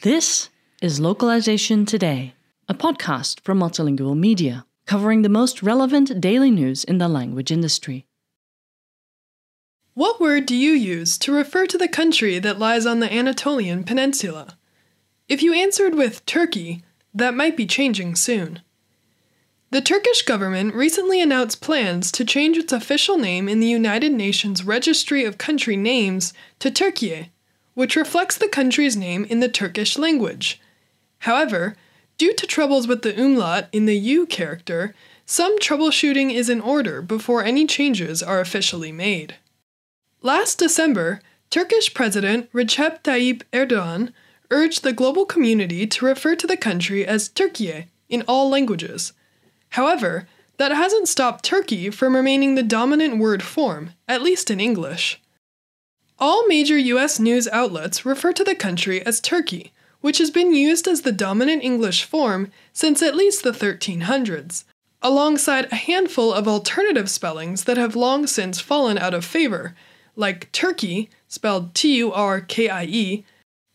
This is Localization Today, a podcast from Multilingual Media, covering the most relevant daily news in the language industry. What word do you use to refer to the country that lies on the Anatolian Peninsula? If you answered with Turkey, that might be changing soon. The Turkish government recently announced plans to change its official name in the United Nations Registry of Country Names to Turkiye, which reflects the country's name in the Turkish language. However, due to troubles with the umlaut in the U character, some troubleshooting is in order before any changes are officially made. Last December, Turkish President Recep Tayyip Erdogan urged the global community to refer to the country as Turkiye in all languages. However, that hasn't stopped Turkey from remaining the dominant word form, at least in English. All major US news outlets refer to the country as Turkey, which has been used as the dominant English form since at least the 1300s, alongside a handful of alternative spellings that have long since fallen out of favor, like Turkie, spelled T U R K I E,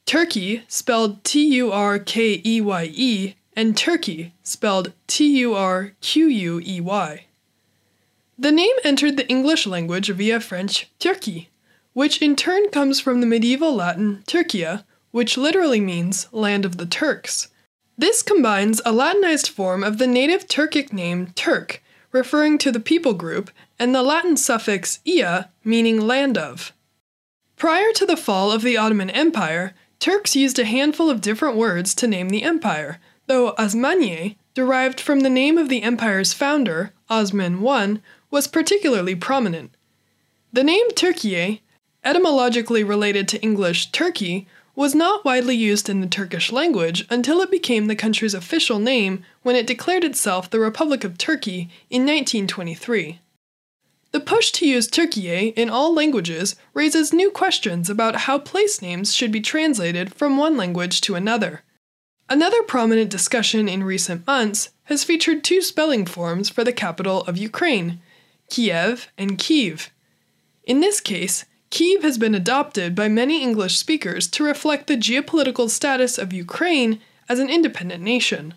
Turkeye, spelled T U R K E Y E, and Turquey, spelled T U R Q U E Y. The name entered the English language via French Turquie, which in turn comes from the medieval Latin Turcia, which literally means land of the Turks. This combines a Latinized form of the native Turkic name Turk, referring to the people group, and the Latin suffix ia, meaning land of. Prior to the fall of the Ottoman Empire, Turks used a handful of different words to name the empire, though Osmaniye, derived from the name of the empire's founder, Osman I, was particularly prominent. The name Turkiye, etymologically related to English Turkey, was not widely used in the Turkish language until it became the country's official name when it declared itself the Republic of Turkey in 1923. The push to use Turkiye in all languages raises new questions about how place names should be translated from one language to another. Another prominent discussion in recent months has featured two spelling forms for the capital of Ukraine, Kyiv and Kiev. In this case, Kyiv has been adopted by many English speakers to reflect the geopolitical status of Ukraine as an independent nation.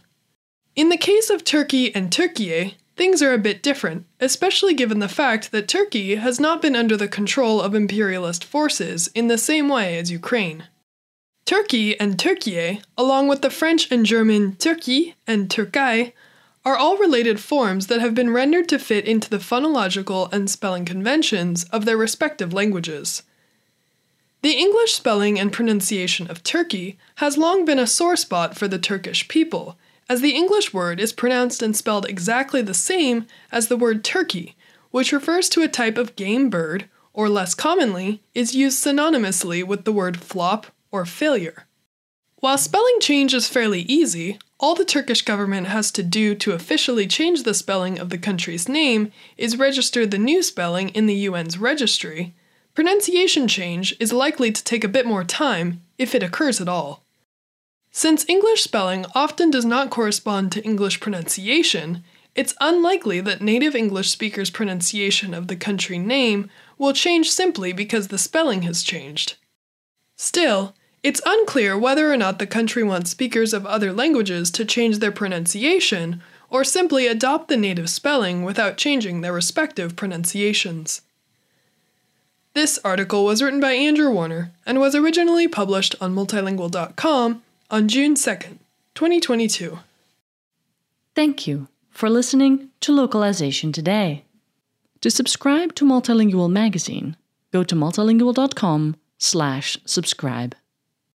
In the case of Turkey and Turkiye, things are a bit different, especially given the fact that Turkey has not been under the control of imperialist forces in the same way as Ukraine. Turkey and Turkiye, along with the French and German Turquie and Türkei, are all related forms that have been rendered to fit into the phonological and spelling conventions of their respective languages. The English spelling and pronunciation of Turkey has long been a sore spot for the Turkish people, as the English word is pronounced and spelled exactly the same as the word turkey, which refers to a type of game bird, or less commonly, is used synonymously with the word flop or failure. While spelling change is fairly easy, all the Turkish government has to do to officially change the spelling of the country's name is register the new spelling in the UN's registry. Pronunciation change is likely to take a bit more time, if it occurs at all. Since English spelling often does not correspond to English pronunciation, it's unlikely that native English speakers' pronunciation of the country name will change simply because the spelling has changed. Still, it's unclear whether or not the country wants speakers of other languages to change their pronunciation or simply adopt the native spelling without changing their respective pronunciations. This article was written by Andrew Warner and was originally published on multilingual.com on June 2nd, 2022. Thank you for listening to Localization Today. To subscribe to Multilingual magazine, go to multilingual.com slash subscribe.